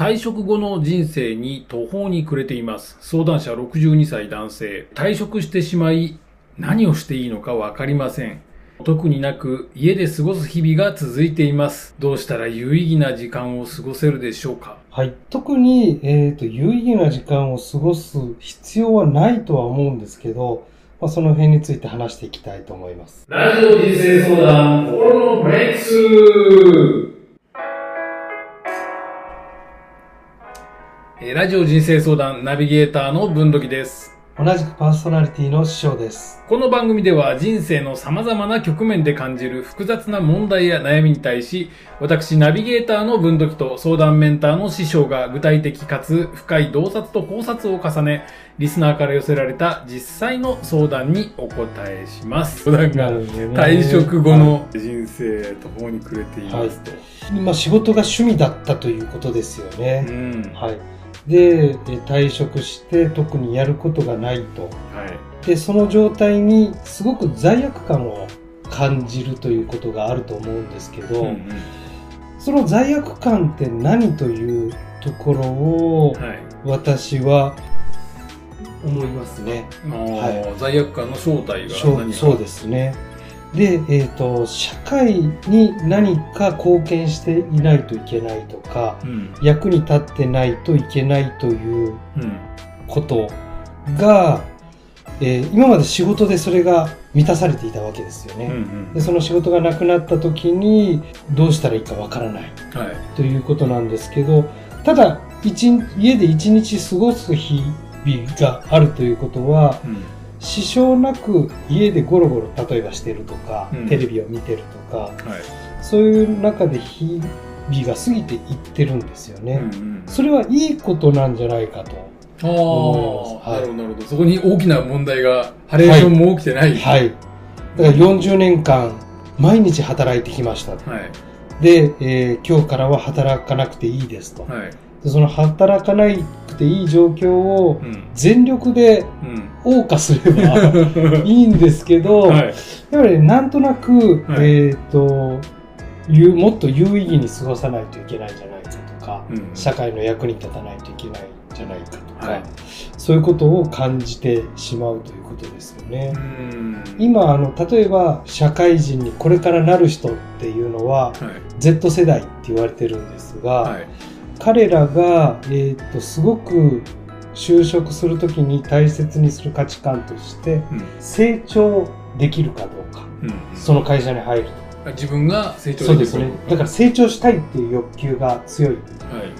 退職後の人生に途方に暮れています。相談者62歳男性。退職してしまい、何をしていいのかわかりません。特になく、家で過ごす日々が続いています。どうしたら有意義な時間を過ごせるでしょうか？はい。特に、えっ、と、有意義な時間を過ごす必要はないとは思うんですけど、まあ、その辺について話していきたいと思います。ラジオ人生相談、心のブレイクスえーラジオ人生相談ナビゲーターの文土器です。同じくパーソナリティの師匠です。この番組では人生の様々な局面で感じる複雑な問題や悩みに対し、私ナビゲーターの文土器と相談メンターの師匠が具体的かつ深い洞察と考察を重ね、リスナーから寄せられた実際の相談にお答えします。相談が退職後の人生途方に暮れていますと。まあ、仕事が趣味だったということですようね。ん。はい。で、え退職して特にやることがないと。はい。で、その状態にすごく罪悪感を感じるということがあると思うんですけど、うんうんその罪悪感って何というところをはい。私は思いますね。あー罪悪感の正体が何かそうですね。で、えっ、と、社会に何か貢献していないといけないとか、うん。役に立ってないといけないといううん。ことが、えー今まで仕事でそれが満たされていたわけですようんうね。んでその仕事がなくなった時にどうしたらいいかわからないはい。ということなんですけど、ただ、一日家で一日過ごす日々があるということは、うん。支障なく家でゴロゴロ例えばしてるとか、うんテレビを見てるとか、はい。そういう中で日々が過ぎていってるんですよね。うんうんそれはいいことなんじゃないかと。ああ、思いますはいなるほど、なるほど。そこに大きな問題が、ハレーションも起きてない。い。はい。だから40年間、毎日働いてきました。はい。で、えー今日からは働かなくていいですと。はい。でその働かなくていい状況をうん。全力でうん。謳歌すれば いいんですけど、はい。やっぱりなんとなく、はいえっ、と、有もっと有意義に過ごさないといけないんじゃないかとか、うん。社会の役に立たないといけないんじゃないかとか、はいそういうことを感じてしまうということですよね。うん。今あの例えば社会人にこれからなる人っていうのははい。Z 世代って言われてるんですが、はい。彼らが、えー、とすごく就職するときに大切にする価値観としてうん。成長できるかどうか。うん。その会社に入る自分が成長とそうですね。だからら、成長したいっていう欲求が強い。はい。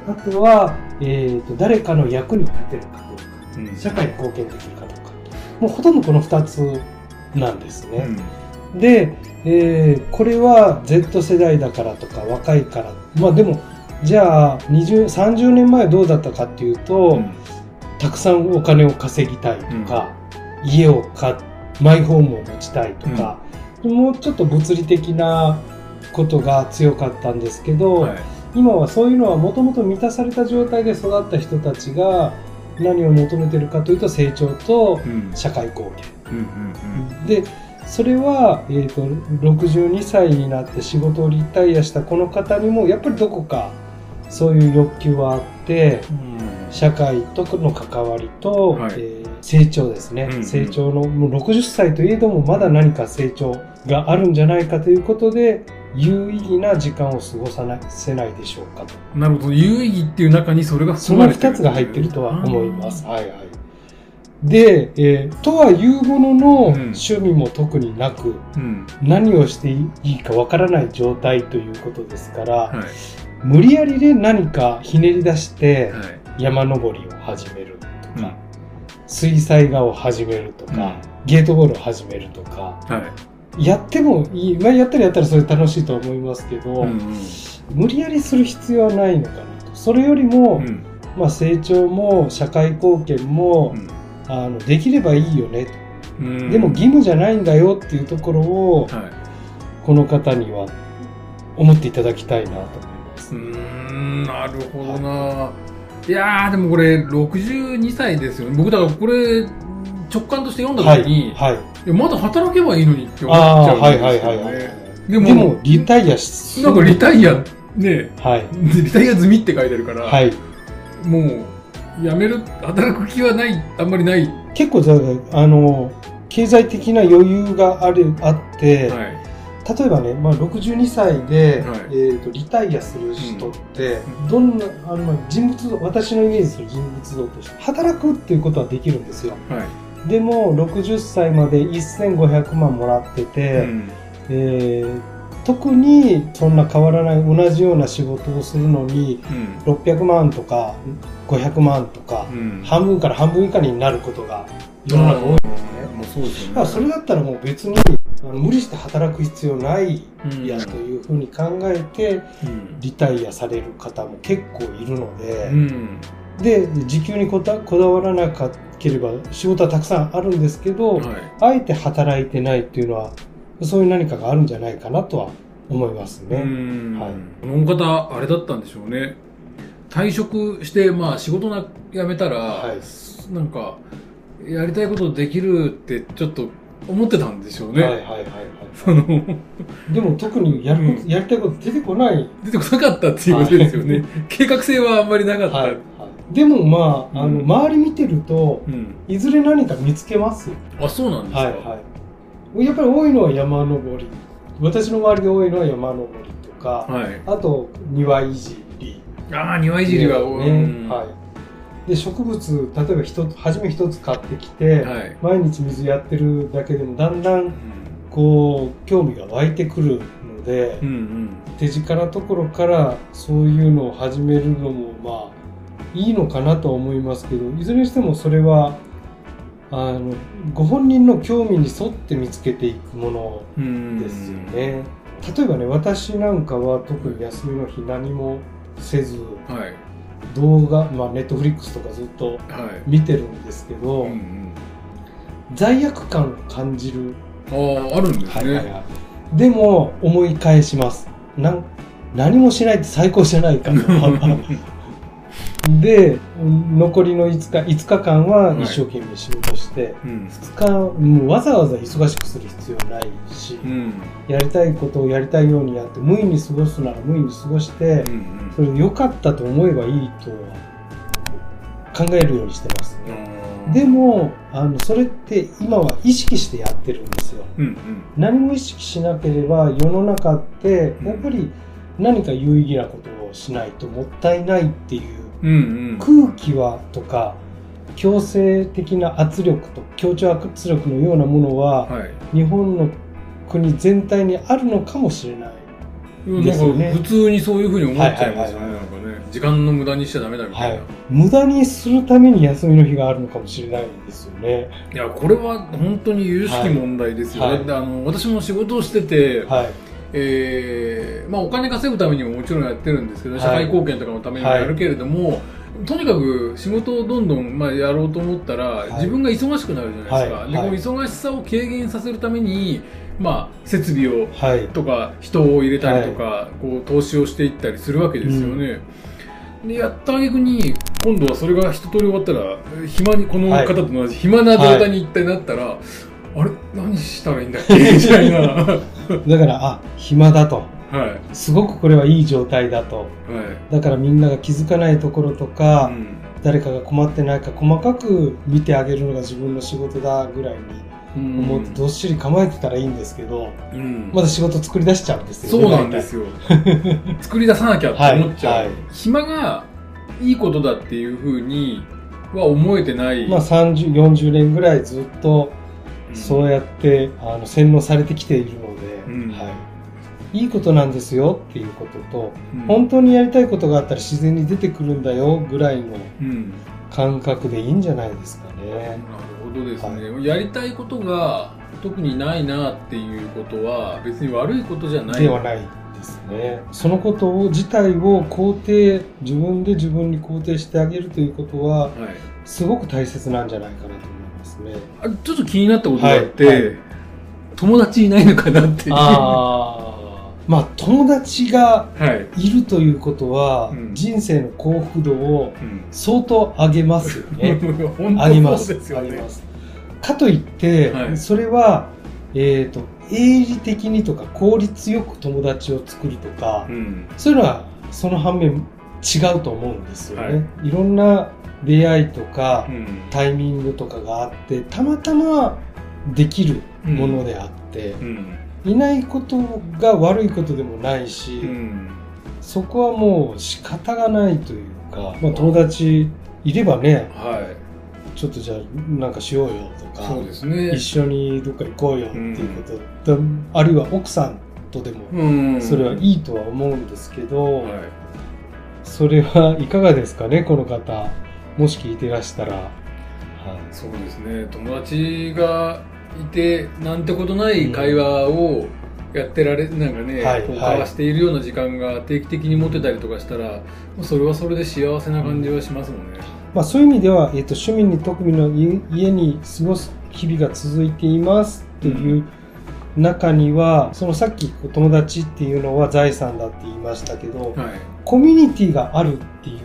あとは、えー、と誰かの役に立てるかどうか。うん。社会に貢献できるかどうか。もうほとんどこの2つなんですね、うん。で、えーこれは Z 世代だからとか若いから。まあでもじゃあ20 30年前どうだったかっていうと、うんたくさんお金を稼ぎたいとか、家を買っマイホームを持ちたいとか、もうちょっと物理的なことが強かったんですけど、はい。今はそういうのはもともと満たされた状態で育った人たちが何を求めてるかというと成長とうん。社会貢献。うん。うん。でそれは、えー、と62歳になって仕事をリタイアしたこの方にもやっぱりどこかそういう欲求はあってうん。社会との関わりと、はいえー成長ですね、うんうん成長のもう60歳といえどもまだ何か成長があるんじゃないかということで有意義な時間を過ごさないせないでしょうかとなるほど。有意義っていう中にそれがその2つが入ってるとは思います。。はいはい。で、えーとはいうものの、うん趣味も特になく、うん。何をしていいかわからない状態ということですから、はい。無理やりで何かひねり出してはい。山登りを始めるとか、うん水彩画を始めるとか、ゲートボールを始めるとか、はい。やってもいい、まあ、やったらやったらそれ楽しいと思いますけど、うん。無理やりする必要はないのかなと。それよりも、うん。まあ、成長も社会貢献も、あのできればいいよね。でも義務じゃないんだよっていうところをはい。この方には思っていただきたいなと。うーん、なるほどな。いやー、でもこれ、62歳ですよね。僕、だからこれ、直感として読んだは時に、い、はい、いやまだ働けばいいのにって思っちゃうんですよね。はいはいはいはい。でも、でもリタイアしなんかリタイアっねはい。リタイア済みって書いてあるから、はい。もう、辞める、働く気はない、あんまりない。は結構、あの、経済的な余裕がある、あって、い。例えばね、まあ、62歳で、はいえー、とリタイアする人って、うんどんなあの、まあ、人物像私のイメージする人物像として働くっていうことはできるんですよはい。でも60歳まで1500万もらってて、うんえー特にそんな変わらない同じような仕事をするのにうん。600万とか500万とか、うん。半分から半分以下になることが世の中多いんですね、もうそうですよね。だからそれだったらもう別にあの無理して働く必要ないうんやというふうに考えてうん。リタイアされる方も結構いるので、うん。で時給にこだこだわらなければ仕事はたくさんあるんですけど、はい。あえて働いてないっていうのはそういう何かがあるんじゃないかなとは思いますうね。ん。はいこの方、あれだったんでしょうね。退職して、まあ仕事な辞めたら、はいなんか、やりたいことできるってちょっと思ってたんでしょうね。はいはいはいその、はい。でも特にやるやりたいこと出てこない。出てこなかったっていうことですよね。はい計画性はあんまりなかった。はいはいでもまあ、あのうん周り見てるとうん。いずれ何か見つけますよ。あ、そうなんですか？はいはい。やっぱり多いのは山登り。私の周りで多いのは山登りとか、はい。あと庭いじり。ああ、庭いじりは、ねうんはい。で植物例えば一つ初め一つ買ってきて、はい。毎日水やってるだけでもだんだんこう興味が湧いてくるので、うんうん。手近なところからそういうのを始めるのもまあいいのかなとは思いますけどいずれにしてもそれはあのご本人の興味に沿って見つけていくものうん。ですよね。例えばね私なんかは特に休みの日何もせずはい。動画まあネットフリックスとかずっとはい。見てるんですけど、うんうん。罪悪感を感じる、ああ、あるんですね。はいでも思い返しますなん何もしないって最高じゃないかと で残りの5日5日間は一生懸命仕事して、うん。2日もうわざわざ忙しくする必要ないし、うん。やりたいことをやりたいようにやって無意に過ごすなら無意に過ごして、うんそれで良かったと思えばいいとは考えるようにしてますうね。ん。でもあのそれって今は意識してやってるんですよ。うんうん。何も意識しなければ世の中ってうんやっぱり何か有意義なことをしないともったいないっていううんうん。空気はとか強制的な圧力と協調圧力のようなものははい。日本の国全体にあるのかもしれない。ですよねなんか普通にそういうふうに思っちゃいますよね。はいなんかね。時間の無駄にしちゃダメだみたいな。はい、無駄にするために休みの日があるのかもしれないですよね。いや、これは本当に有識問題ですよ。はいあの、私も仕事をしてて、はい。えーまあ、お金稼ぐためにももちろんやってるんですけど、はい。社会貢献とかのためにもやるけれども、とにかく仕事をどんどん、まあ、やろうと思ったら、い。自分が忙しくなるじゃないですか、ではい。はいこの忙しさを軽減させるために、まあ、設備をはい。とか人を入れたりとか、こう投資をしていったりするわけですよね。でやった挙句に今度はそれが一通り終わったら暇にこの方と同じ暇な状態に一体なったら、あれ？何したらいいんだっけ？みたいな。は だから、あ、暇だと。い。すごくこれはいい状態だと。はい。だからみんなが気づかないところとか、うん。誰かが困ってないか細かく見てあげるのが自分の仕事だぐらいに思ってどっしり構えてたらいいんですけど、うん。まだ仕事作り出しちゃうんですよね。そうなんですよ。作り出さなきゃって思っちゃう、はいはい。暇がいいことだっていうふうには思えてない、まあ30、40年ぐらいずっとうん。そうやって、あの洗脳されてきているのはい、いいことなんですよっていうことと、うん。本当にやりたいことがあったら自然に出てくるんだよぐらいのうん。感覚でいいんじゃないですかね。なるほどですね、やりたいことが特にないなっていうことは別に悪いことじゃない。ではないですね。そのことを自体を肯定、自分で自分に肯定してあげるということは、はい、すごく大切なんじゃないかなと思いますね。あちょっと気になったことがあって、はいはい友達いないのかなっていうああ。まあ、友達がはい、いるということは、うん人生の幸福度をうん相当上げますよね。本上げます。当そうですよね上げます。かといって、はいそれは、えっ、と、営利的にとか効率よく友達を作るとか、うんそういうのはその反面違うと思うんですよね。、はいろんな出会いとか、うんタイミングとかがあってたまたまできるものであって、うん。いないことが悪いことでもないし、うん。そこはもう仕方がないというか、まあ、友達いればねはい。ちょっとじゃあなんかしようよとかそうですね。一緒にどっか行こうよっていうこと、だあるいは奥さんとでもうん。それはいいとは思うんですけど、はい。それはいかがですかねこの方。もし聞いてらしたら、はい、そうですね。友達がいてなんてことない会話をやってられなんかね、こうはいはい。交わしているような時間が定期的に持てたりとかしたらもうそれはそれで幸せな感じはしますもんね、まあ、そういう意味では、えっと趣味に特技の家家に過ごす日々が続いていますっていう中には、そのさっき友達っていうのは財産だって言いましたけど、はい。コミュニティがあるっていう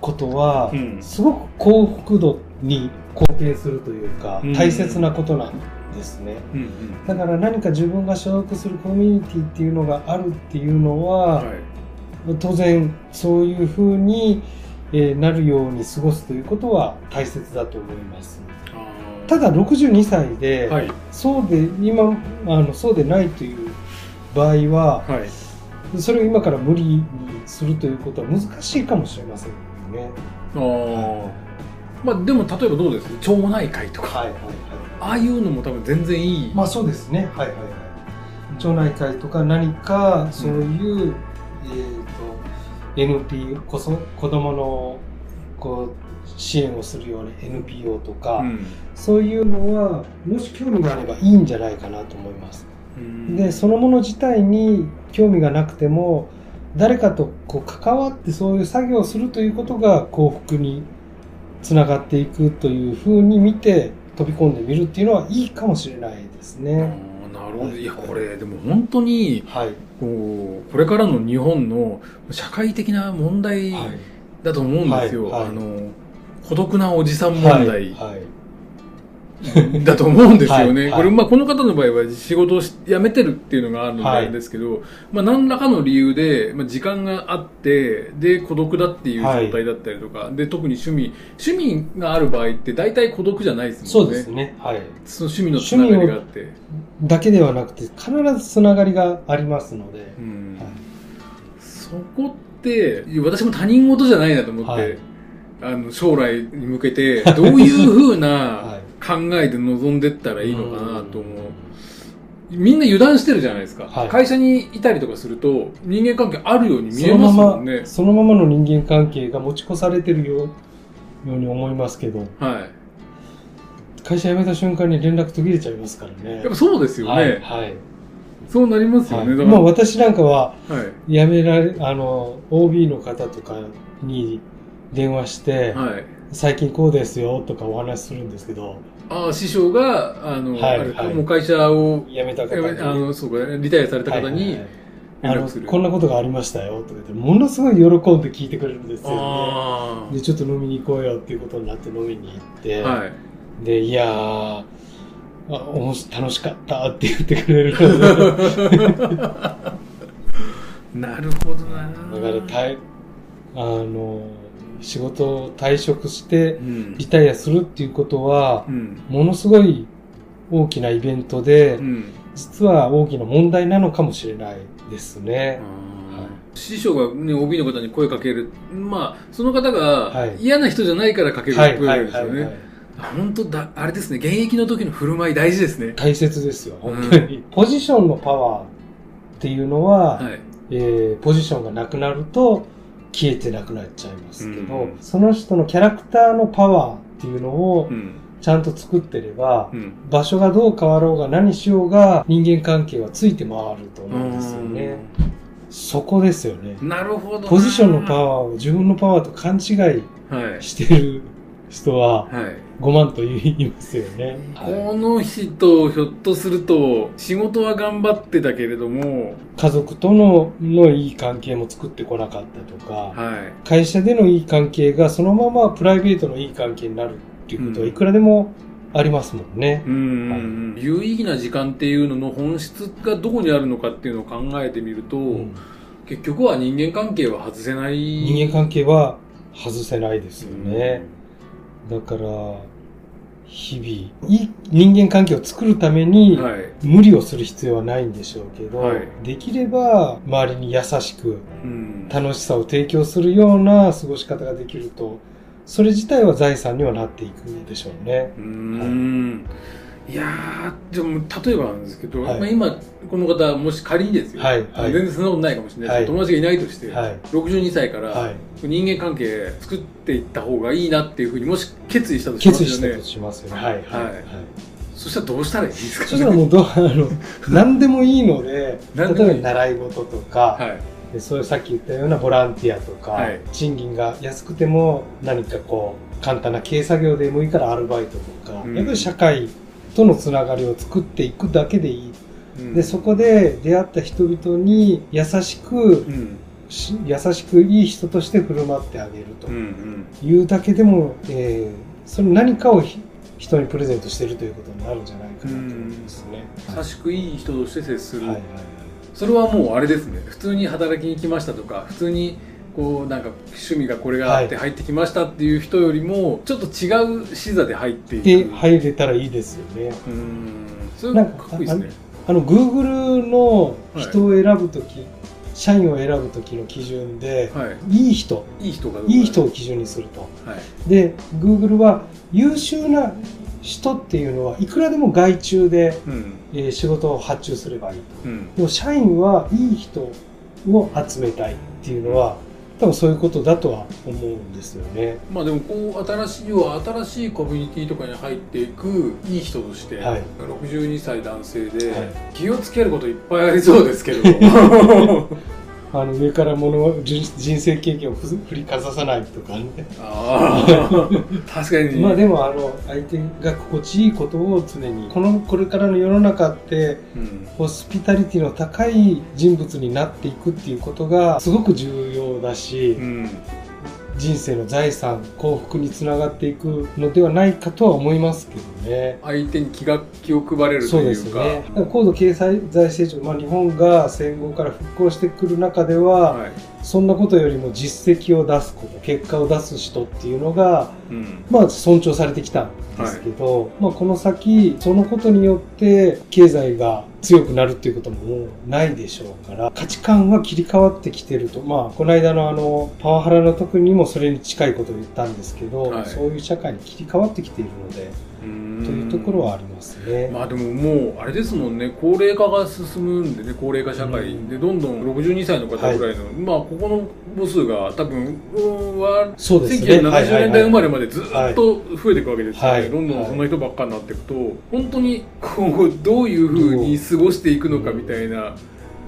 ことは、うん。すごく幸福度に貢献するというか、うん。大切なことなんですね。うんうんだから何か自分が所属するコミュニティっていうのがあるっていうのは、はい当然そういうふうに、えーなるように過ごすということは大切だと思います。ただ62歳で、はいそうで今あのそうでないという場合ははいそれを今から無理にするということは難しいかもしれませんよね。あーまあでも例えばどうです？町内会とかはいはいはい。ああいうのも多分全然いい、まあそうですね。はいはいはい。町内会とか何かそういう、えっ、と NPO こそ子供のこう支援をするような NPO とか、うんそういうのはもし興味があればいいんじゃないかなと思います。うんでそのもの自体に興味がなくても誰かとこう関わってそういう作業をするということが幸福につながっていくというふうに見て飛び込んでみるっていうのはいいかもしれないですあね。ーなるほどいやこれでも本当にはい。こうこれからの日本の社会的な問題はい。だと思うんですよ、はいはいあの孤独なおじさん問題はい。はい だと思うんですよね。これ、まあ、この方の場合は仕事をし辞めてるっていうのがあるのであはいれですけど、まあ、何らかの理由で、まあ、時間があって、で、孤独だっていう状態だったりとか、で、特に趣味、趣味がある場合って大体孤独じゃないですもんね。そうですね。はい。その趣味のつながりがあって。だけではなくて必ずつながりがありますので。うんはいそこって、私も他人事じゃないなと思って、はいあの将来に向けて、どういうふうな はい考えで臨んでったらいいのかなと思う。みんな油断してるじゃないですか。はい会社にいたりとかすると、人間関係あるように見えますもんね。そのままの人間関係が持ち越されてるよように思いますけど、は会社辞めた瞬間に連絡途切れちゃいますからね。い。やっぱそうですよね。はい。はい。そうなりますよね。はいまあ私なんかははい。辞められ、あの、OB の方とかに電話して、はい。最近こうですよとかお話しするんですけど、ああ、師匠が、あの、はいはいもう会社を、辞めた方に、あの、そうか、リタイアされた方にはいはい。こんなことがありましたよとか言って、ものすごい喜んで聞いてくれるんですよね。あで、ちょっと飲みに行こうよっていうことになって飲みに行って、あ。はい。で、いやー、あおもし楽しかったって言ってくれる なるほどな。だからたいあの仕事を退職してうん。リタイアするっていうことはうん。ものすごい大きなイベントで、うん。実は大きな問題なのかもしれないですね。師匠が、ね、OB の方に声かける。まあ、その方がはい嫌な人じゃないからかけるはい声ですよね。本当だ、あれですね、現役の時の振る舞い大事ですね。大切ですよ、本当に。ポジションのパワーっていうのは、はい。えーポジションがなくなると消えてなくなっちゃいますけど、うんその人のキャラクターのパワーっていうのをうん。ちゃんと作ってれば、うん。場所がどう変わろうが何しようが人間関係はついて回ると思うんですよね。そこですよね。うんなるほどな。ポジションのパワーを自分のパワーと勘違いはい。してる人ははい。5万と言いますよね。この人、ひょっとすると、仕事は頑張ってたけれども、家族とののいい関係も作ってこなかったとか、はい。会社でのいい関係がそのままプライベートのいい関係になるっていうことはうんいくらでもありますもんねう。ん、有意義な時間っていうのの本質がどこにあるのかっていうのを考えてみると、うん結局は人間関係は外せない人間関係は外せないですよね。だから、日々、いい人間関係を作るために、はい、無理をする必要はないんでしょうけど、はい。できれば周りに優しくうん、楽しさを提供するような過ごし方ができると、それ自体は財産にはなっていくんでしょうね。うーん。いやーでも例えばなんですけど、はい。まあ、今この方もし仮にですよ、はいはい。全然そんなことないかもしれないですけど、友達がいないとして、はい。62歳からはい。人間関係作っていった方がいいなっていうふうにもし決意したとしますよね。決意したとしますよね。はい。はい。はい。はい。そしたらどうしたらいいですかね？そしたらもうどう、あの、何でもいいので、例えば習い事とか、はい。でそういうさっき言ったようなボランティアとか、はい。賃金が安くても何かこう簡単な軽作業でもいいからアルバイトとか、うん。やっぱり社会とのつながりを作っていくだけでいい、うん。でそこで出会った人々に優しくうん。し優しくいい人として振る舞ってあげるというだけでも、えーその何かをひ人にプレゼントしているということになるんじゃないかなと思いますね。優しくいい人として接する、はい。はい。それはもうあれですね。普通に働きに来ましたとか普通にこうなんか趣味がこれがあって入ってきましたっていう人よりもちょっと違う視座で入っていく。で入れたらいいですよね。うーん。それもかっこいいですね。あの Google の人を選ぶとき、社員を選ぶときの基準で、はい。いい人、いい人がいい人を基準にすると。はい。で、Google は優秀な人っていうのはいくらでも外注で、うん。えー仕事を発注すればいいと。うん。でも社員はいい人を集めたいっていうのは、多分そういうことだとは思うんですよね。まあでもこう新しい要は新しいコミュニティとかに入っていくいい人として、はい。62歳男性で、はい。気をつけることいっぱいありそうですけど あの上から物を人人生経験をふ振りかざさないとかね。ああ確かに。まあでもあの相手が心地いいことを常にこのこれからの世の中ってうん。ホスピタリティの高い人物になっていくっていうことがすごく重要だし、うん人生の財産幸福につながっていくのではないかとは思いますけどね。相手に気が気を配れるというかですよね。高度経済財成長、まあ、日本が戦後から復興してくる中では、はいそんなことよりも実績を出すこと結果を出す人っていうのがうんまあ、尊重されてきたんですけど、まあ、この先そのことによって経済が強くなるっていうことももうないでしょうから価値観は切り替わってきてると。まあこの間のあのパワハラの時にもそれに近いことを言ったんですけど、はい。そういう社会に切り替わってきているのでうんというところはありますね。まあでももうあれですもんね。高齢化が進むんでね高齢化社会、うん。でどんどん62歳の方ぐらいの、まあここの母数が多分うんはそうですね。1970はいはいはい年代生まれまでずっと増えていくわけですよね、はい。どんどんその人ばっかになっていくと、本当にこうどういうふうに過ごしていくのかみたいな、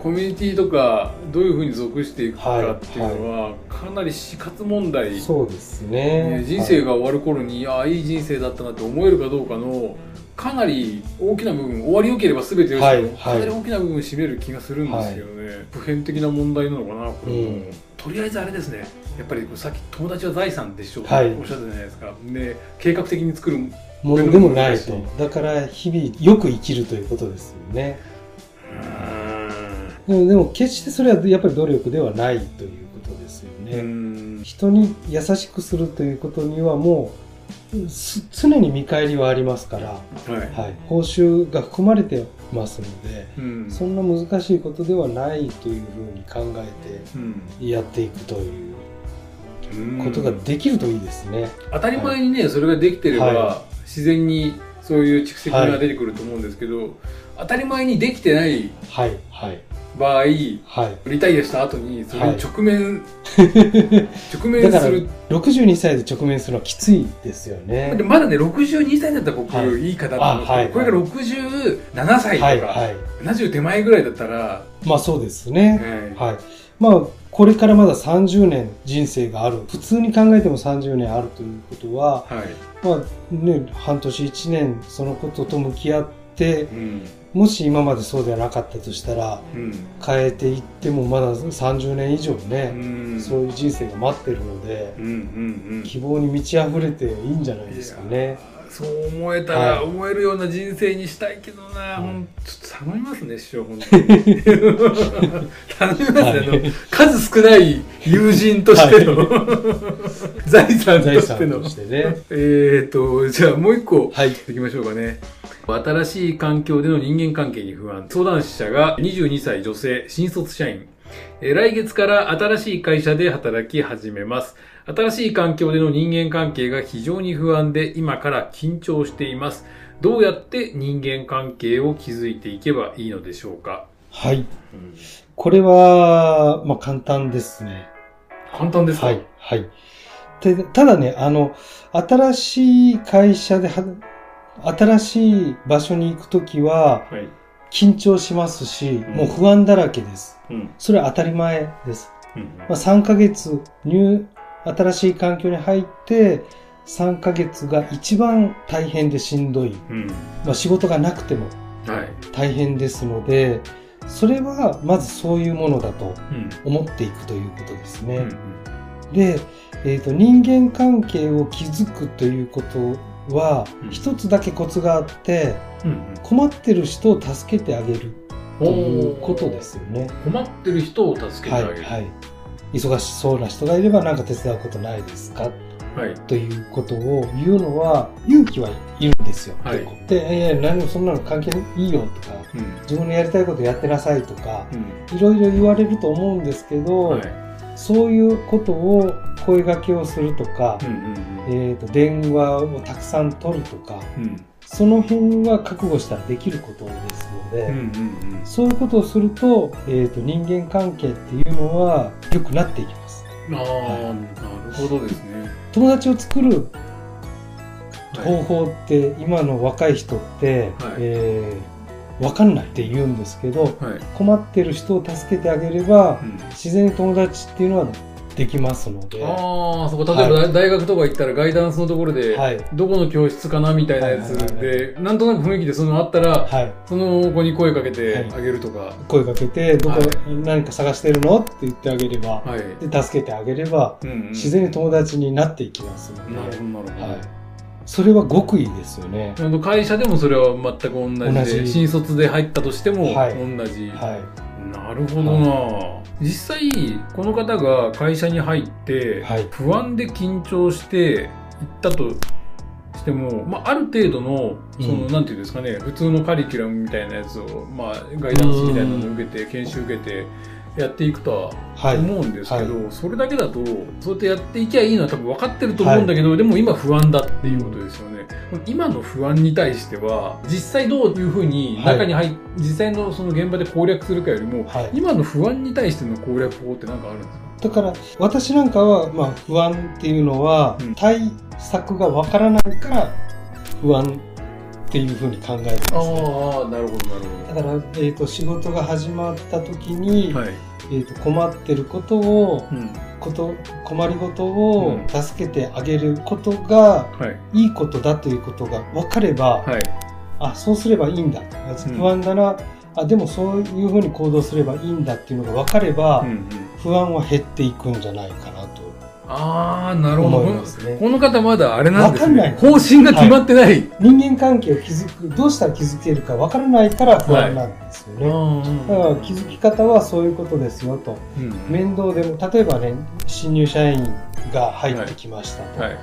コミュニティとかどういうふうに属していくかっていうのは、かなり死活問題。そうですね。ね。人生が終わる頃に、ああいい人生だったなって思えるかどうかのかなり大きな部分終わりよければ全てよしけど、はいはい。かなり大きな部分占める気がするんですけどね、普遍的な問題なのかなこれ。も、うんとりあえずあれですね。やっぱりさっき友達は財産でしょう、はい。おっしゃったじゃないですか。で計画的に作るものでもないと。だから日々よく生きるということですよね。でもでも決してそれはやっぱり努力ではないということですようね。ん。人に優しくするということにはもうす常に見返りはありますから、はい、はい、報酬が含まれてますのでうん。そんな難しいことではないというふうに考えうん。てやっていくといううんことができるといいですね。当たり前にね、それができてれば、は自然にそういう蓄積が出てくると思うんですけど、当たり前にできてないはい。はい場合はい。リタイアした後にそれに直面、直面だからする62歳で直面するのはきついですよねで。まだね62歳だったら僕、はいい、い方だと思うんでこれが67歳とか、はいはい。70手前ぐらいだったら、まあそうですね。はいはい。まあ、これからまだ30年人生がある。普通に考えても30年あるということは、はいまあね、半年1年そのことと向き合って、うんもし今までそうではなかったとしたら、うん。変えていってもまだ30年以上うね、んそういう人生が待ってるのでう、んうんうん。希望に満ち溢れていいんじゃないですかね。そう思えたら、はい。思えるような人生にしたいけどな、ほんちょっと頼みますね師匠本当に。頼みますね、はい。数少ない友人としての、財産と財しての。産としてね。えーとじゃあもう一個はい。いきましょうかね。新しい環境での人間関係に不安。相談者が22歳女性、新卒社員。えー来月から新しい会社で働き始めます。新しい環境での人間関係が非常に不安で今から緊張しています。どうやって人間関係を築いていけばいいのでしょうか、はい。これは、まあ簡単ですね。簡単ですか？はい。はい。でただね、あの、新しい会社では、新しい場所に行くときは、はい。緊張しますし、んもう不安だらけです。うん。それは当たり前です。うん。まあ、3ヶ月、入、新しい環境に入って、3ヶ月が一番大変でしんどい。うん。まあ、仕事がなくてもはい。大変ですので、それはまずそういうものだとうん。思っていくということですね。うん。で、えーと、人間関係を築くということはうん、一つだけコツがあって、うん。困ってる人を助けてあげるうん。ということですよね。困ってる人を助けてあげる。はい、はい。忙しそうな人がいれば何か手伝うことないですか？はい。ということを言うのは勇気はいるんですよ。はいで、いやいや、何もそんなの関係いいよとか、うん。自分のやりたいことやってなさいとか、うん。いろいろ言われると思うんですけど、はい。そういうことを声掛けをするとか、うんうんえー、と電話をたくさん取るとかうん。うん。その辺は覚悟したらできることですので、うんうんそういうことをすると,、えー、と人間関係っていうのは良くなっていきますうん。ああ、なるほどですね。友達を作るはい方法って、今の若い人って、はいえー分かんないって言うんですけどはい。困ってる人を助けてあげればうん自然に友達っていうのはできますので、ああ、そこ、例えば、大学とか行ったらガイダンスのところで、はい。どこの教室かなみたいなやつはいはいはいで、なんとなく雰囲気でそのあったら、はい、その子に声かけてあげるとか、声かけてどこ、はい何か探してるのって言ってあげれば、はい。で助けてあげればうんうん自然に友達になっていきますので、なるほど、なるほど。はい、それは極意ですよね。会社でもそれは全く同じで同じ。新卒で入ったとしてもはい。同じ、はなるほどな、実際この方が会社に入って、はい。不安で緊張して行ったとしても、まあ、ある程度のその、うんなんていうんですかね普通のカリキュラムみたいなやつを、まあ、ガイダンスみたいなのを受けて研修受けてやっていくとははい思うんですけど、はそれだけだとそうやってやっていきゃいいのは多分分かってると思うんだけど、でも今不安だっていうことですよね。今の不安に対しては実際どういうふうにはい中に入っ、実際のその現場で攻略するかよりも、はい今の不安に対しての攻略法って何かあるんですか？だから私なんかは、まあ、不安っていうのは、うん対策がわからないから不安っていうふうに考えるんですね。ああなるほどなるだから、えー、と仕事が始まった時に、ほど。はい。えー、と困ってることをうん。こと困りごとをうん助けてあげることがはい。いいことだということが分かれば、はい。あそうすればいいんだうん不安だな、あでもそういうふうに行動すればいいんだっていうのが分かれば、うんうん。不安は減っていくんじゃないかなとああなるほど。ね。この方まだあれなんですね。わかんない方針が決まってない。人間関係を築くどうしたら築けるか分からないから不安なんですよね。うんだから気づき方はそういうことですよとうん面倒でも例えばね新入社員が入ってきましたと、はい。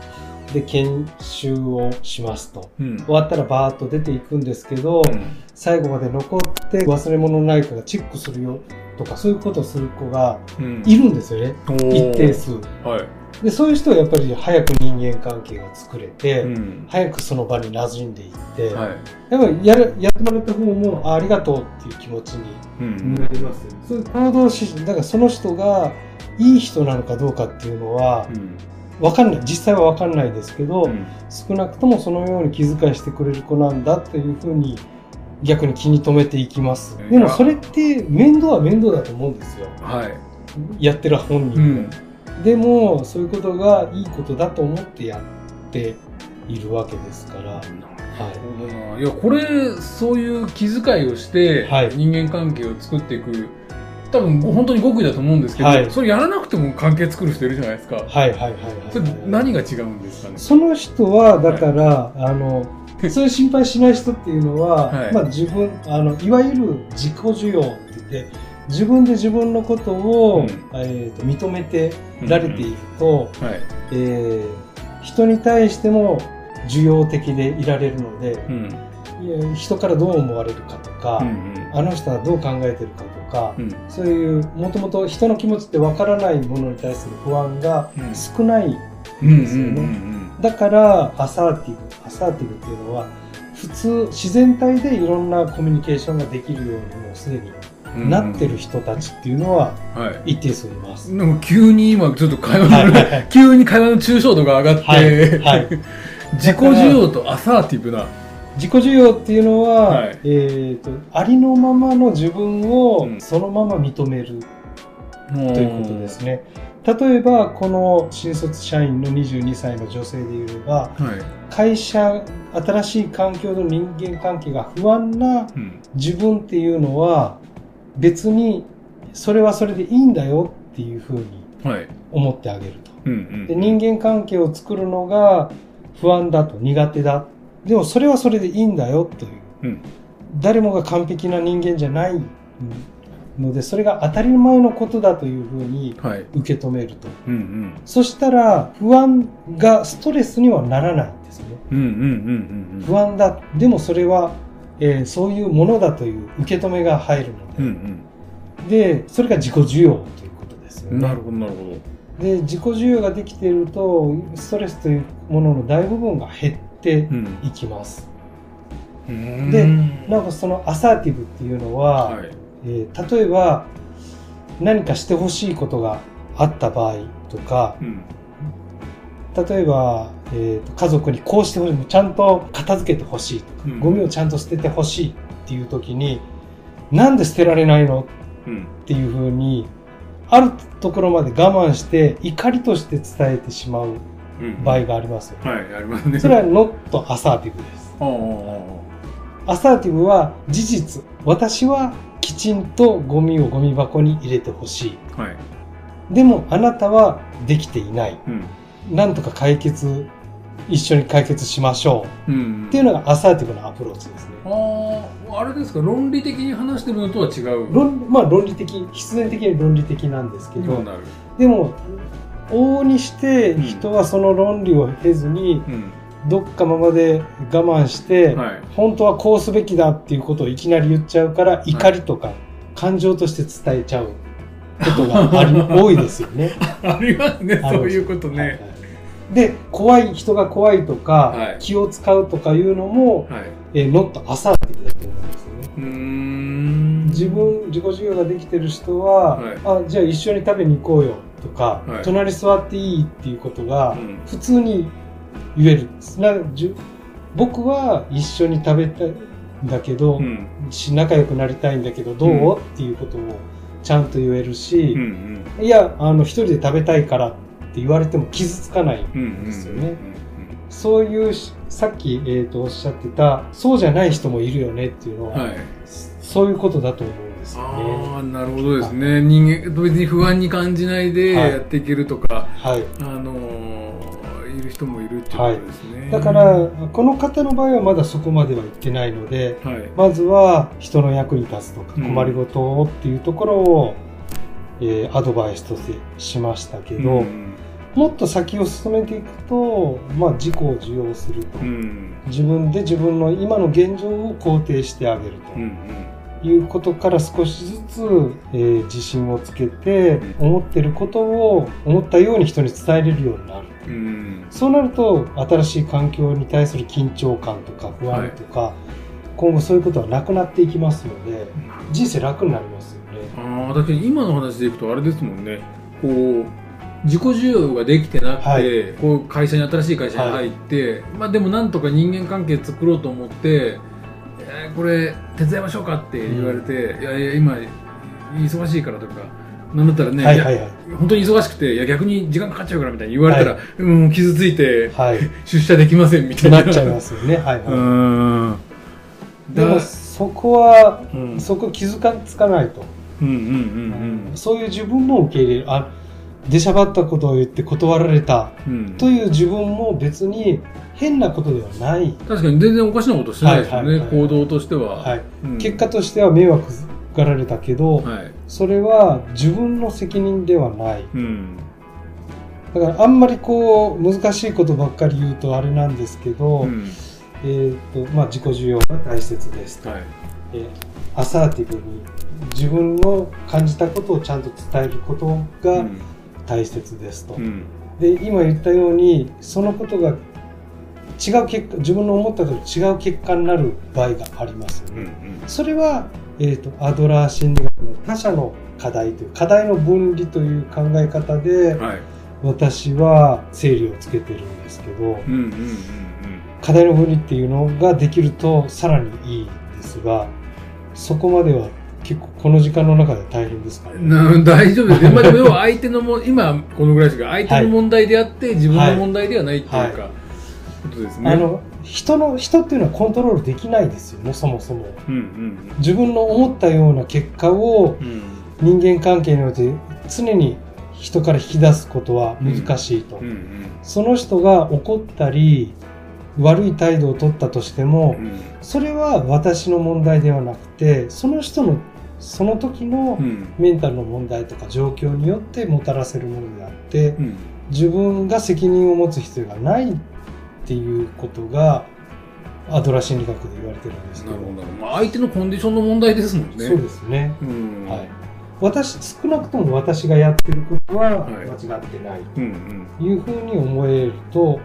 で研修をしますとうん。終わったらバーッと出ていくんですけど、うん最後まで残って忘れ物ないかがチェックするよとかそういうことをする子がうんいるんですよね、おー一定数はい。でそういう人はやっぱり早く人間関係が作れて、うん。早くその場に馴染んでいって、はい。やっぱりやるやってもらった方もあありがとうっていう気持ちにうん。なりますよ、そういう行動指示だからその人がいい人なのかどうかっていうのはうん。分かんない実際は分かんないですけど、うん少なくともそのように気遣いしてくれる子なんだというふうに逆に気に留めていきます。でもそれって面倒は面倒だと思うんですよ。はい。やってる本う人も、ん。でもそういうことがいいことだと思ってやっているわけですから、はなるほど。ないやこれそういう気遣いをしてはい。人間関係を作っていく。多分本当に極意だと思うんですけど、はい。それやらなくても関係作る人いるじゃないですか。はいはいはいはい、それ何が違うんですかね？その人はだから、あの そういう心配しない人っていうのは、はいまあ、自分あのいわゆる自己需要って言って自分で自分のことを、うんえーと認めてられていると、はい。えー人に対しても需要的でいられるので、うん。いや人からどう思われるかとか、うんあの人はどう考えてるかとか、うん。そういうもともと人の気持ちってわからないものに対する不安がうん少ないうん。ですよねうん。だからアサーティブアサーティブっていうのは普通自然体でいろんなコミュニケーションができるようにもうすでにうん。なってる人たちっていうのははい。一定数います。なんか急に今ちょっと会話の、はいはいはい急に会話の抽象度が上がって、はいはい 自己需要とアサーティブな。自己需要っていうのは、はいえー、とありのままの自分をうんそのまま認めるとということですね。例えばこの新卒社員の22歳の女性で言えばはい。会社新しい環境の人間関係が不安なうん。自分っていうのは別にそれはそれでいいんだよっていうふうにはい。思ってあげると。うんうん。で人間関係を作るのが不安だと苦手だ。でもそれはそれでいいんだよという。うん誰もが完璧な人間じゃないのでそれが当たり前のことだというふうにはい。受け止めると。うんうん。そしたら不安がストレスにはならないんですね。うんうんうんうん不安だ。でもそれは、えーそういうものだという受け止めが入るのうん。うで、んで、それが自己需要ということですようん。ね。なるほどなるほど。で、自己需要ができていると、ストレスというものの大部分が減ってうん。いきます。ででなんかそのアサーティブっていうのは、はい。えー例えば何かしてほしいことがあった場合とか、うん。例えば、えーと家族にこうしてほしい、ちゃんと片付けてほしいとか、うんゴミをちゃんと捨ててほしいっていう時に、なんで捨てられないのうん。っていうふうに、あるところまで我慢して怒りとして伝えてしまううん。場合がありますよね。はい、ありますね。それは not アサーティブです。あああアサーティブは事実。私はきちんとゴミをゴミ箱に入れてほしい。あはい。でもあなたはできていない。うん。なんとか解決、一緒に解決しましょう。うん。っていうのがアサーティブなアプローチですね。ああ、あれですか、論理的に話してるのとは違う。論まあ論理的、必然的に論理的なんですけど。でも、往々にして人はその論理を経ずに、うん。どっかままで我慢して、はい。本当はこうすべきだっていうことをいきなり言っちゃうから、怒りとか感情として伝えちゃうことがあり多いですよね。ありますね、そういうことはいはいね。で、怖い、人が怖いとか、はい気を使うとかいうのも、はい。えー、ノットアサーティブだと思うんですよね。自分自己需要ができてる人は、はいあじゃあ一緒に食べに行こうよとか、はい隣座っていいっていうことがうん普通に言えるな僕は一緒に食べたいんだけど、うん。し仲良くなりたいんだけどどう、うんっていうことをちゃんと言えるしうんう、ん。いやあの一人で食べたいからって言われても傷つかないうんうん。ですよねそういうしさっき、えー、とおっしゃってたそうじゃない人もいるよねっていうのは、はい。そういうことだと思うんですよね。ああ、なるほどですね。人間、別に不安に感じないではいやっていけるとか、はいあのー、人もいるっていうことですね。だから、この方の場合はまだそこまでは行ってないので、はい。まずは人の役に立つとかうん困りごとをっていうところを、えーアドバイスとしてしましたけど、うんもっと先を進めていくと、まあ、自己を受容すると、うん。自分で自分の今の現状を肯定してあげるうんうん。ということから少しずつ、えー自信をつけて、思ってることを思ったように人に伝えれるようになる。うん。そうなると新しい環境に対する緊張感とか不安とか、今後そういうことはなくなっていきますので人生楽になりますよね。ああ、だけど今の話でいくとあれですもんね。こう、自己需要ができてなくて、はいこう会社に新しい会社に入って、まあでもなんとか人間関係作ろうと思って、えーこれ手伝いましょうかって言われて、いやいや今忙しいからとか、なんだったらね、はいはいはい。本当に忙しくて、いや逆に時間かかっちゃうからみたいに言われたら、うん、傷ついてはい。出社できませんみたいな。なっちゃいますよね。はい、うはーん。い。でもだそこは、うんそこ気づかつかないと、うんうんうんそういう自分も受け入れる。あ出しゃばったことを言って断られたうんという自分も別に変なことではない、確かに全然おかしなことしてないですよね、はいはいはい行動としては。はいうん結果としては迷惑がられたけど、はい。それは自分の責任ではないうん。だからあんまりこう難しいことばっかり言うとあれなんですけど、うん。えーとまあ、自己需要が大切ですと、はい。えーアサーティブに自分の感じたことをちゃんと伝えることうがん。大切ですと、うん。で今言ったようにそのことが違う結果自分の思ったと違う結果になる場合がありますようん。ね、それは、えー、とアドラー心理学の他者の課題という課題の分離という考え方ではい。私は整理をつけてるんですけどうん。うん。うん。課題の分離っていうのができるとさらにいいですがそこまでは結構この時間の中で大変ですか。ね。な大丈夫です。まあでも要は相手のも、今このぐらいですが、相手の問題であって、自分の問題ではないっていうか、はいことですね。あの人の人っていうのはコントロールできないですよねそもそもうん。うん。自分の思ったような結果をうん。人間関係において常に人から引き出すことは難しいと、うん。うん。その人が怒ったり悪い態度を取ったとしてもうん。それは私の問題ではなくてその人のその時のうん。メンタルの問題とか状況によってもたらせるものであってうん。自分が責任を持つ必要がないっていうことがアドラー心理学で言われてるんですけどなるほど。まあ相手のコンディションの問題ですもんね。そうですね、うん。はい、私少なくとも私がやってることははい間違ってないうん。というふうに思えると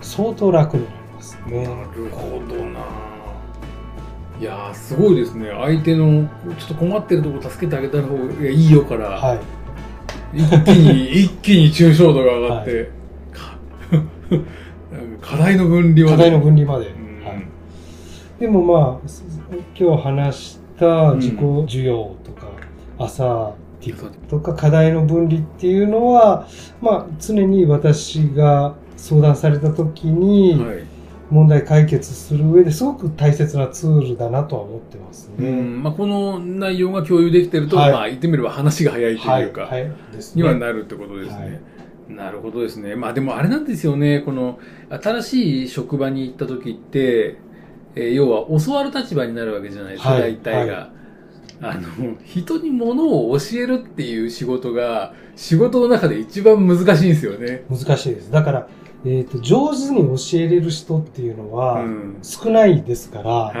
相当楽になりますうん。ねな。るほどな。いやーすごいですね。相手のちょっと困ってるとこ助けてあげた方がいいよから、はい一気に、一気に抽象度が上がって、かなんか課題の分離は課題の分離まで、うん。はい、でもまあす今日話した自己需要とか、アサーティブとか課題の分離っていうのは、まあ、常に私が相談された時にはい。問題解決する上ですごく大切なツールだなとは思ってますね。うん。まあ、この内容が共有できてると、はい。まあ言ってみれば話が早いとはい、いうか、はい、ですね。にはなるってことですね。なるほどですね。まあでもあれなんですよね。この新しい職場に行った時って、えー要は教わる立場になるわけじゃないですか、はい大体が。あの、人に物を教えるっていう仕事が、仕事の中で一番難しいんですよね。難しいです。だから、えーと、上手に教えれる人っていうのうはん。少ないですから、は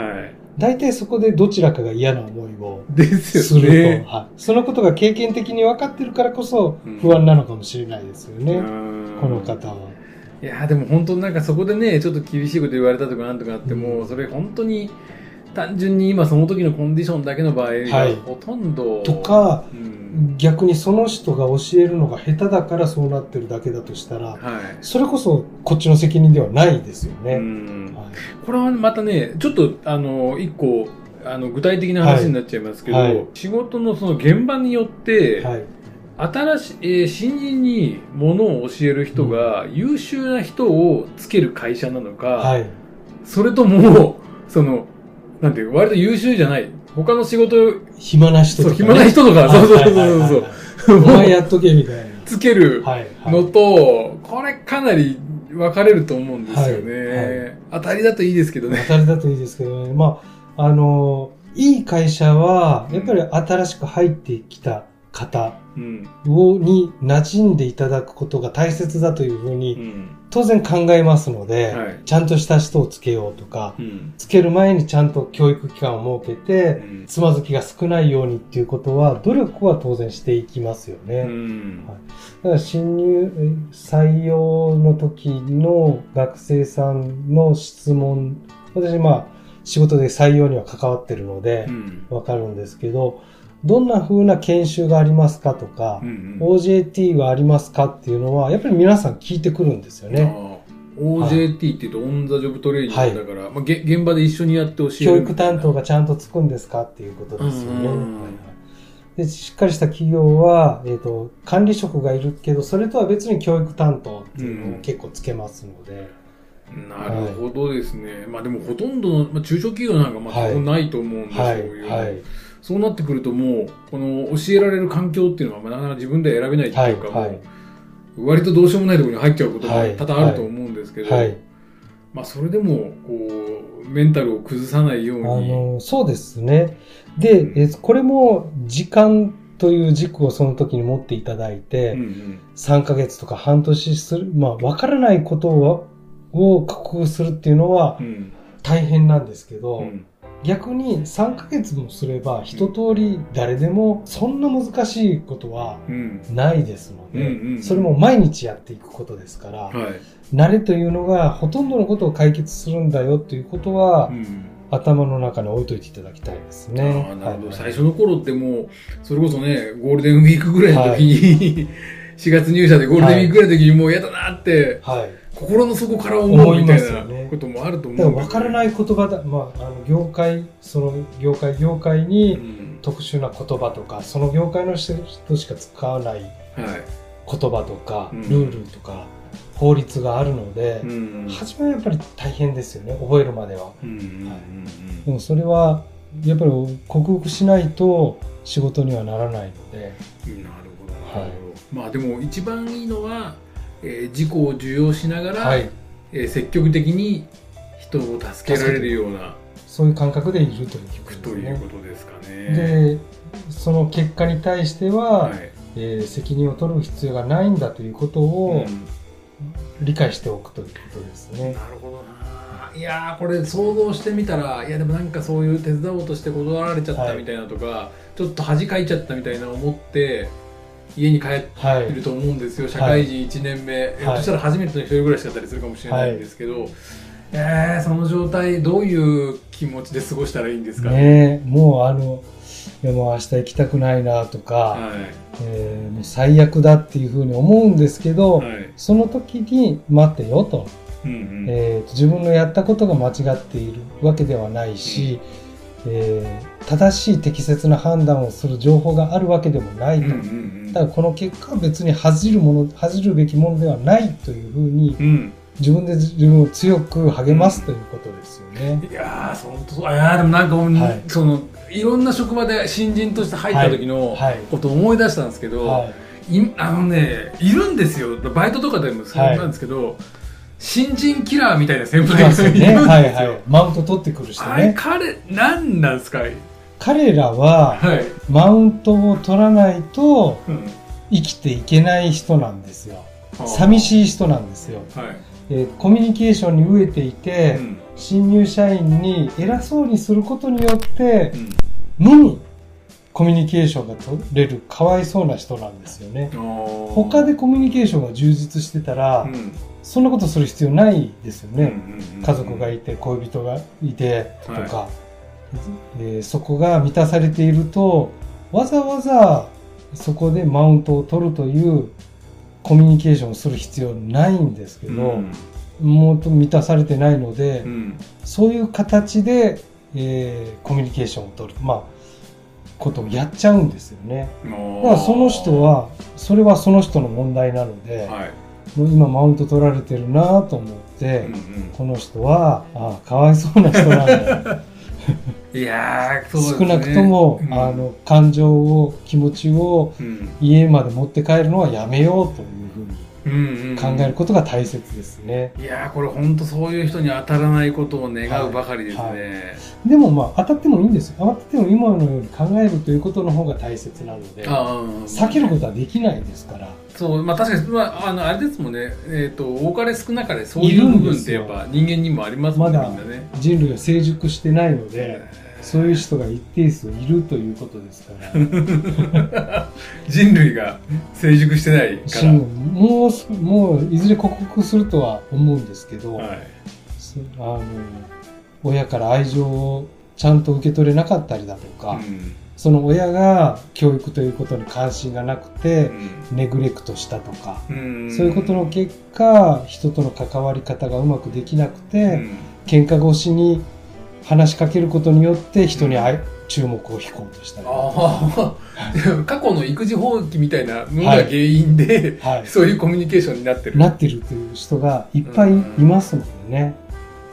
大体そこでどちらかが嫌な思いをすすると、よね。はい、そのことが経験的に分かってるからこそうん。不安なのかもしれないですよね、うん。この方は。いやーでも本当なんかそこでねちょっと厳しいこと言われたとかなんとかあっても、うん。それ本当に単純に今その時のコンディションだけの場合はい。ほとんど、とかうん。逆にその人が教えるのが下手だからそうなってるだけだとしたらはい。それこそこっちの責任ではないですよね。うん。はい。これはまたねちょっとあの一個あの具体的な話になっちゃいますけど、はい。はい。仕事のその現場によって、はい。新しい、えー新人にものを教える人が優秀な人をつける会社なのか、はい。それともそのなんていう割と優秀じゃない他の仕事暇な人とか、ね、そう暇な人とかそうそうそうそうはいはいはいはいお前やっとけみたいな。つけるのと、これかなり分かれると思うんですよね。はいは当たりだといいですけどね。当たりだといいですけどね。まあ、あの、いい会社は、やっぱり新しく入ってきた方うん。を、に馴染んでいただくことが大切だというふううに、ん。当然考えますので、はいちゃんとした人をつけようとか、うん。つける前にちゃんと教育機関を設けて、うんつまずきが少ないようにっていうことは、努力は当然していきますよね。うんはいだから新入、え採用の時の学生さんの質問、私まあ仕事で採用には関わってるのでうん。わかるんですけど、どんな風な研修がありますかとかう、ん。OJT はありますかっていうのは、やっぱり皆さん聞いてくるんですよね。OJT っていうと、オン・ザ・ジョブ・トレーニングはいだから、まあ、げ現場で一緒にやって教える教育担当が。がちゃんとつくんですかっていうことですよね。うんはいはいでしっかりした企業は、えー、と管理職がいるけどそれとは別に教育担当っていうのを結構つけますので、なるほどですね。まあでもほとんどの、まあ、中小企業なんかまあはい基本ないと思うんで、はいそういう、はいそうなってくるともう、この教えられる環境っていうのはまあなかなか自分では選べないっていうか、はいはい。割とどうしようもないところに入っちゃうこともはい多々あると思うんですけど、はいまあそれでも、こう、メンタルを崩さないようあに。のそうですね。で、えこれも時間という軸をその時に持っていただいて、うんうん。3ヶ月とか半年する、まあ、わからないことをを克服するっていうのはうん。大変なんですけど、うん逆に3ヶ月もすれば一通り誰でもそんな難しいことはうん。ないですので、それも毎日やっていくことですから、はい。慣れというのがほとんどのことを解決するんだよということは、うん。頭の中に置いといていただきたいですね。なるほど、はい。最初の頃ってもうそれこそねゴールデンウィークぐらいの時に、4月入社でゴールデンウィークぐらいの時にもう嫌だなって、はい。心の底から思うみたいなこともあると思うだから分からい、ない言葉だ、まあ、あの業界、その業界、業界うにん。特殊な言葉とか、その業界の人しか使わないはい。言葉とか、うん。ルールとか、法律があるので、うん。初めはやっぱり大変ですよね、覚えるまでは。うんうんうんでもそれは、やっぱり克服しないと仕事にはならないので、うんなるまあでも一番いいのは、えー、自己を受容しながら、はい。えー積極的に人を助けられるようなそういう感覚でいるということというですね。ことですかね。で、その結果に対しては、はいえー責任を取る必要がないんだということをうん理解しておくということですね。なるほどないやーこれ想像してみたらいやでもなんかそういう手伝おうとして断られちゃったみたいなとか、ちょっと恥かいちゃったみたいな思って家に帰ってはい。る。と思うんですよ。社会人1年目、ひょっとしたら初めての一人暮らしだったりするかもしれないんですけど、えーその状態どういう気持ちで過ごしたらいいんですかね？もうあの、いやもう明日行きたくないなとか、はえーもう最悪だっていうふうに思うんですけど、い、はい。その時に待ってよと,、うんうん。えーと自分のやったことが間違っているわけではないし、えー正しい適切な判断をする情報があるわけでもないと。うんうんうんだからこの結果は別に恥じるもの恥じるべきものではないというふうにうん自分で自分を強く励ますということですよね。いやー、そう。いやーでもなんか、はいその、いろんな職場で新人として入った時のはいことを思い出したんですけど、はいいあのね、いるんですよ。バイトとかでもそうなんですけど、新人キラーみたいな先い輩がいるんですよ。ますよね。はいはい。マウント取ってくる人あれ、ね。彼、なんなんですか？彼らははい。マウントを取らないとうん。生きていけない人なんですよ。い。寂しい人なんですよ。はい。えーコミュニケーションに飢えていて、うん。新入社員に偉そうにすることによってうん。のみコミュニケーションが取れるかわいそうな人なんですよね。他他でコミュニケーションが充実してたら、うん、そんなことする必要ないですよね。うん家族がいて恋人がいてとか、はえーそこが満たされているとわざわざそこでマウントを取るというコミュニケーションをする必要ないんですけど、うんもう満たされてないので、うんそういう形で、えーコミュニケーションを取る、まあ、ことをやっちゃうんですよね。だからその人はそれはその人の問題なので、はい。もう今マウント取られてるなと思って、うんうんこの人はああかわいそうな人なんだいやね。少なくとも、うん。あの感情を気持ちをうん。家まで持って帰るのはやめようという。ふうんうんうん考えることが大切ですね。いやーこれ本当そういう人に当たらないことを願うばかりですね、はい。でもまあ当たってもいいんですよ。当たっても今のように考えるということの方が大切なので、避けることはできないですから。そうまあ確かに、まあ、あのあれですもんね。えっ、と多かれ少なかれそういう部分ってやっぱ人間にもありますもんねまだ人類は成熟してないので、そういう人が一定数いるということですから。人類が成熟してないかしもうすもういずれ克服するとは思うんですけど、ら、はい、そあの親から愛情をちゃんと受け取れなかったりだとか、うん。その親が教育ということに関心がなくて、うネグレクトしたとか、ん。そういうことの結果人との関わり方がうまくできなくうて、ん。喧嘩越しに話しかけることによって人にあい注目を引こうとしたり、はああ 過去の育児放棄みたいなのが原因で、い、そういうコミュニケーションになってる。なってるという人がいっぱいいますもんね。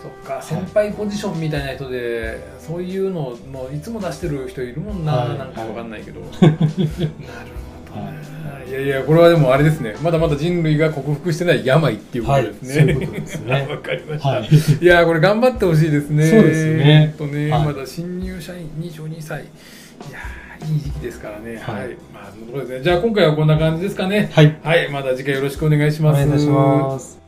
そっか。先輩ポジションみたいな人でそういうのもいつも出してる人いるもんな、はい。なんかわかんないけど、なるほどね、い、やいやこれはでもあれですね。まだまだ人類が克服してない病っていうことですね、はい。そういうことですね。わかりました、はい。いやこれ頑張ってほしいですね。そうですね。とね、はい。まだ新入社員22歳。いやーいい時期ですからね。は、はいい。まあそのところですね。じゃあ今回はこんな感じですかね。はい。はい。また次回よろしくお願いします。お願いいたします